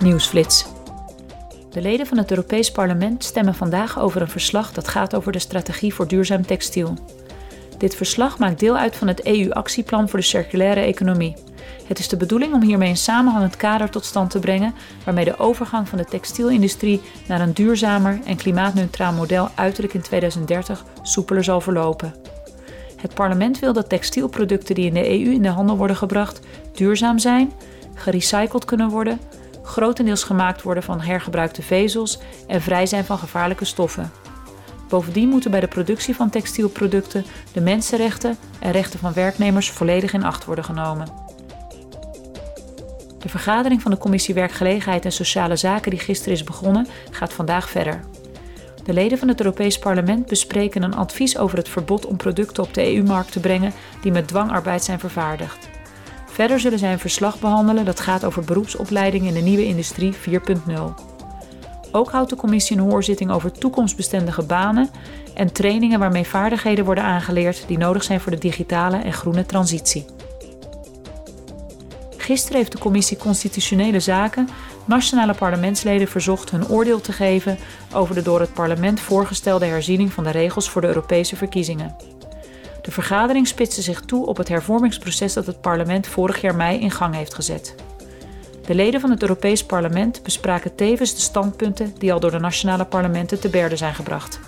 Nieuwsflits. De leden van het Europees Parlement stemmen vandaag over een verslag dat gaat over de strategie voor duurzaam textiel. Dit verslag maakt deel uit van het EU-actieplan voor de circulaire economie. Het is de bedoeling om hiermee een samenhangend kader tot stand te brengen waarmee de overgang van de textielindustrie naar een duurzamer en klimaatneutraal model uiterlijk in 2030 soepeler zal verlopen. Het parlement wil dat textielproducten die in de EU in de handel worden gebracht duurzaam zijn, gerecycled kunnen worden, grotendeels gemaakt worden van hergebruikte vezels en vrij zijn van gevaarlijke stoffen. Bovendien moeten bij de productie van textielproducten de mensenrechten en rechten van werknemers volledig in acht worden genomen. De vergadering van de Commissie Werkgelegenheid en Sociale Zaken die gisteren is begonnen, gaat vandaag verder. De leden van het Europees Parlement bespreken een advies over het verbod om producten op de EU-markt te brengen die met dwangarbeid zijn vervaardigd. Verder zullen zij een verslag behandelen dat gaat over beroepsopleiding in de nieuwe industrie 4.0. Ook houdt de commissie een hoorzitting over toekomstbestendige banen en trainingen waarmee vaardigheden worden aangeleerd die nodig zijn voor de digitale en groene transitie. Gisteren heeft de Commissie Constitutionele Zaken nationale parlementsleden verzocht hun oordeel te geven over de door het parlement voorgestelde herziening van de regels voor de Europese verkiezingen. De vergadering spitste zich toe op het hervormingsproces dat het parlement vorig jaar mei in gang heeft gezet. De leden van het Europees Parlement bespraken tevens de standpunten die al door de nationale parlementen te berde zijn gebracht.